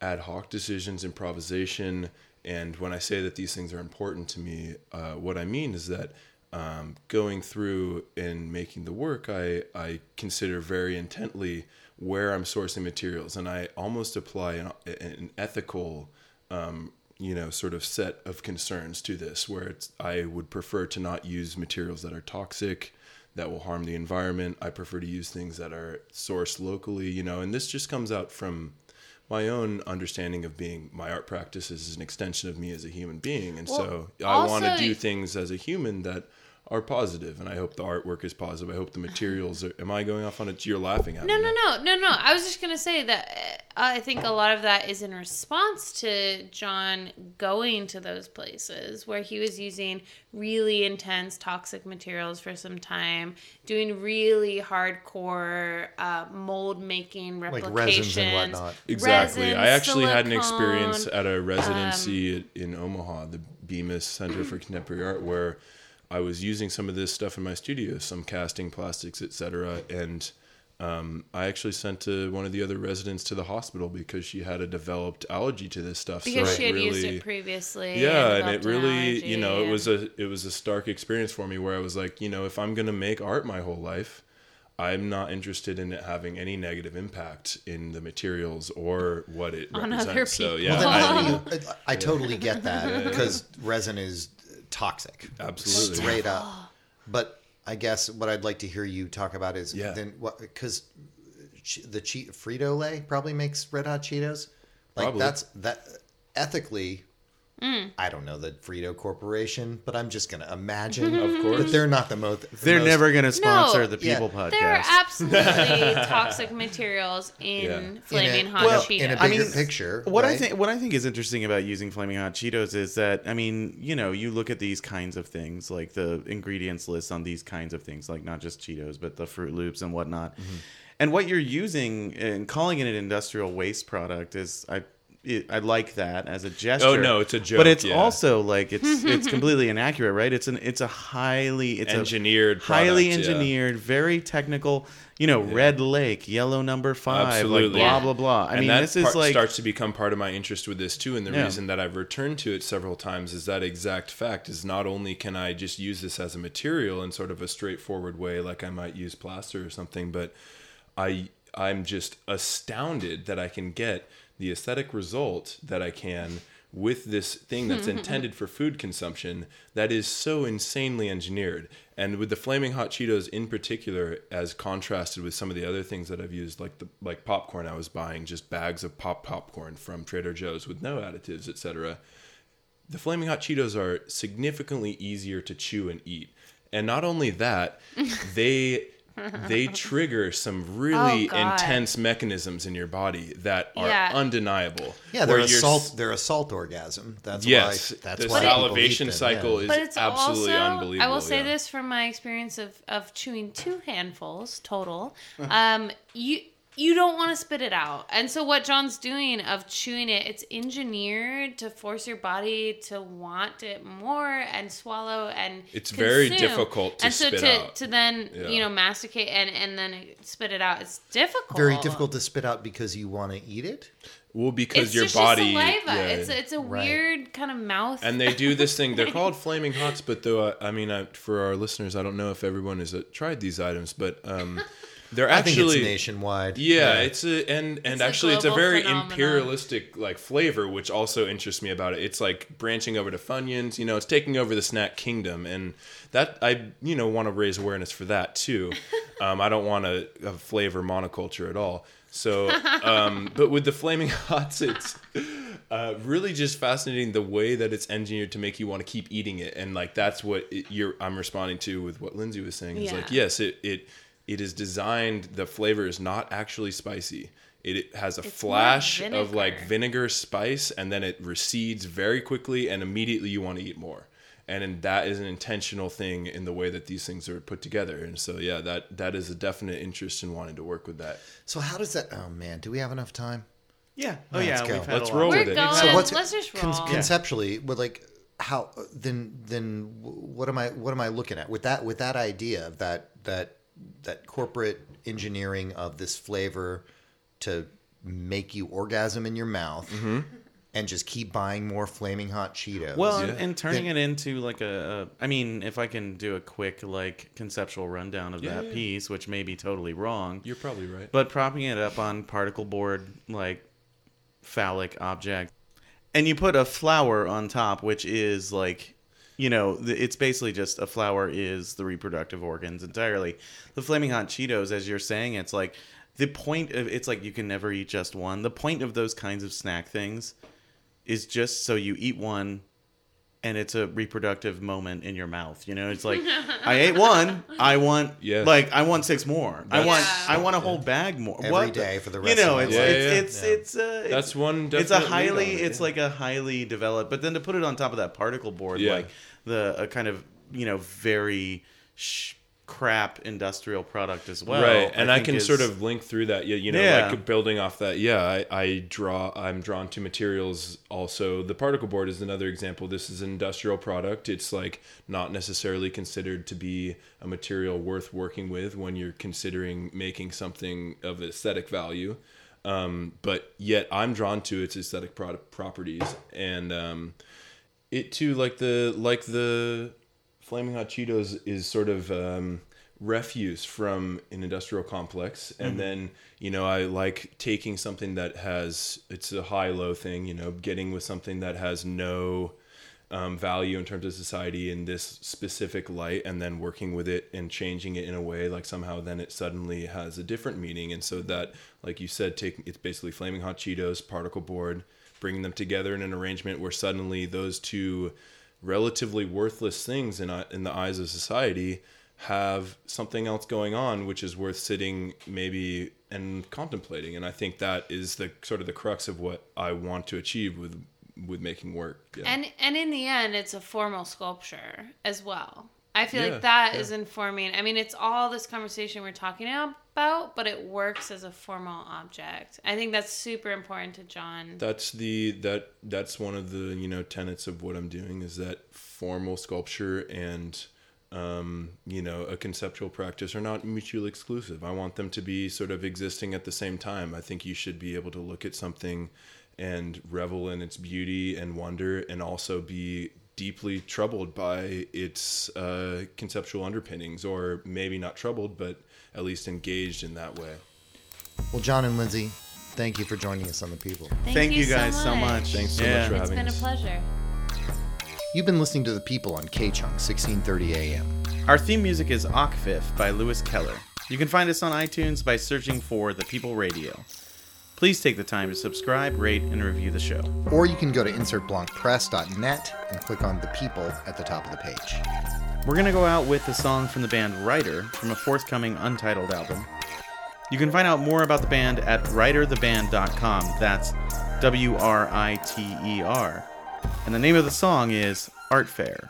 ad hoc decisions improvisation and when i say that these things are important to me uh, what i mean is that um, going through and making the work i i consider very intently where i'm sourcing materials. And i almost apply an, an ethical um, you know sort of set of concerns to this where it's i would prefer to not use materials that are toxic that will harm the environment. I prefer to use things that are sourced locally you know and this just comes out from my own understanding of being my art practice is an extension of me as a human being. And so i want to do things as a human that are positive and i hope the artwork is positive i hope the materials are am i going off on it you're laughing at No, me no, no, no, no. No. I was just gonna say that uh, I think a lot of that is in response to John going to those places where he was using really intense toxic materials for some time, doing really hardcore uh, mold making Like resins and whatnot. Exactly. resin, I actually had an experience at a residency in Omaha, the Bemis Center for Contemporary Art, where I was using some of this stuff in my studio, some casting, plastics, etc. And um, I actually sent to one of the other residents to the hospital because she had a developed allergy to this stuff. because so she had it used it previously. yeah and developed it an really you know it was a it was a stark experience for me where i was like you know if i'm gonna make art my whole life i'm not interested in it having any negative impact in the materials or what it On represents other so yeah well, I- how do? I, I totally get that because resin is toxic. Absolutely. straight up. But I guess what I'd like to hear you talk about is Yeah. then what because the cheat Frito Lay probably makes Red Hot Cheetos. Like Probably. that's that ethically. I don't know the Frito Corporation, but I'm just going to imagine Of course. that they're not the most. the They're most- never going to sponsor No. the Yeah. People podcast. There are absolutely toxic materials in Yeah. flaming in a, hot well, Cheetos. in a I bigger mean, picture. What I think what I think is interesting about using flaming hot Cheetos is that I mean, you know, you look at these kinds of things, like the ingredients list on these kinds of things, like not just Cheetos, but the Froot Loops and whatnot. Mm-hmm. And what you're using and calling it an industrial waste product is I it, I like that as a oh, gesture. Oh, no, it's a joke, But it's yeah. also like it's it's completely inaccurate, right? It's an it's a highly it's Engineered a highly product, yeah. engineered, very technical. You know, Red Lake, yellow number five, like blah blah blah. I and mean, that this is like starts to become part of my interest with this too and the Yeah. reason that i've returned to it several times is that exact fact is not only can i just use this as a material in sort of a straightforward way like i might use plaster or something but i i'm just astounded that i can get the aesthetic result that i can with this thing that's intended for food consumption that is so insanely engineered. And with the flaming hot cheetos in particular as contrasted with some of the other things that i've used like the like popcorn i was buying just bags of pop popcorn from trader joe's with no additives etc the flaming hot cheetos are significantly easier to chew and eat. And not only that they they trigger some really Oh, intense mechanisms in your body that are Yeah. undeniable Yeah, they're Where a salt. They're a salt orgasm. That's Yes, why. That's the why people salivation cycle yeah. is but it's absolutely also, unbelievable. I will say yeah. this from my experience of, of chewing two handfuls total. um, you you don't want to spit it out, and so what John's doing of chewing it, it's engineered to force your body to want it more and swallow and. It's very difficult to spit out. and so to, out. to then Yeah. you know masticate and and then spit it out. It's difficult. Very difficult to spit out because you want to eat it. Well, because It's your just body, saliva. yeah. It's a, it's a Right. weird kind of mouth. and they do this thing. They're called flaming hots, but though uh, I mean, uh, for our listeners, I don't know if everyone has uh, tried these items, but um, they're I think actually it's nationwide. Yeah, it's a and and It's a actually it's a very phenomenon. imperialistic like flavor, which also interests me about it. It's like branching over to Funyuns. You know, it's taking over the snack kingdom, and that I you know want to raise awareness for that too. um, I don't want a, a flavor monoculture at all. So, um, but with the flaming hots, it's uh, really just fascinating the way that it's engineered to make you want to keep eating it, and like that's what it, you're. I'm responding to with what Lindsay was saying. Is like yes, it it it is designed. The flavor is not actually spicy. It, it has a more flash of like vinegar. vinegar spice, and then it recedes very quickly, and immediately you want to eat more. And, and that is an intentional thing in the way that these things are put together. And so, yeah, that that is a definite interest in wanting to work with that. So how does that? Oh man, do we have enough time? yeah. Oh Let's yeah, go. Let's a lot. roll We're with it. going. So what's let's just roll. con- conceptually? With like how then then what am I what am I looking at with that with that idea of that that that corporate engineering of this flavor to make you orgasm in your mouth mm-hmm. and just keep buying more flaming hot Cheetos. Well, Yeah. and, and turning it into like a, a, I mean, if I can do a quick like conceptual rundown of that Yeah. piece, which may be totally wrong, You're probably right. but propping it up on particle board like phallic object, and you put a flower on top, which is like, you know, it's basically just a flower is the reproductive organs entirely. The flaming hot Cheetos, as you're saying, it's like the point of it's like you can never eat just one. The point of those kinds of snack things is just so you eat one and it's a reproductive moment in your mouth. You know, it's like I ate one, I want Yes. like I want six more. I want That's- I want a whole bag more. Every What day for the rest of know, my it's life. it's Yeah, yeah. it's Yeah. it's uh, it's, That's one. it's a highly it, it's yeah. like a highly developed but then to put it on top of that particle board Yeah. like the a kind of you know very sh- crap industrial product as well right and i, think can is- sort of link through that yeah you know Yeah. like building off that yeah I, I draw i'm drawn to materials also. The particle board is another example. This is an industrial product. It's like not necessarily considered to be a material worth working with when you're considering making something of aesthetic value. Um, but yet i'm drawn to its aesthetic product properties and um, it too like the like the flaming hot cheetos is sort of um, refuse from an industrial complex. And then you know i like taking something that has it's a high low thing you know getting with something that has no um, value in terms of society in this specific light and then working with it and changing it in a way like somehow then it suddenly has a different meaning. And so that like you said taking it's basically flaming hot cheetos particle board bringing them together in an arrangement where suddenly those two relatively worthless things in, uh, in the eyes of society have something else going on which is worth sitting maybe and contemplating and i think that is the sort of the crux of what i want to achieve with with making work yeah. And and in the end, it's a formal sculpture as well. I feel Yeah, like that yeah. is informing. I mean, it's all this conversation we're talking about, but it works as a formal object. I think that's super important to John. that's the that that's one of the you know tenets of what i'm doing is that formal sculpture and um, you know a conceptual practice are not mutually exclusive i want them to be sort of existing at the same time i think you should be able to look at something and revel in its beauty and wonder and also be deeply troubled by its uh, conceptual underpinnings or maybe not troubled but at least engaged in that way Well, John and Lindsay, thank you for joining us on The People. Thank you guys so much. Thanks so Yeah. much for It's having been a pleasure. You've been listening to The People on KCHUNG, 1630 AM. Our theme music is Okfif by Lewis Keller. You can find us on iTunes by searching for The People Radio. Please take the time to subscribe, rate, and review the show. Or you can go to insertblancpress.net and click on The People at the top of the page. We're going to go out with a song from the band Writer from a forthcoming Untitled album. You can find out more about the band at writertheband.com. That's W R I T E R. And the name of the song is Art Fair.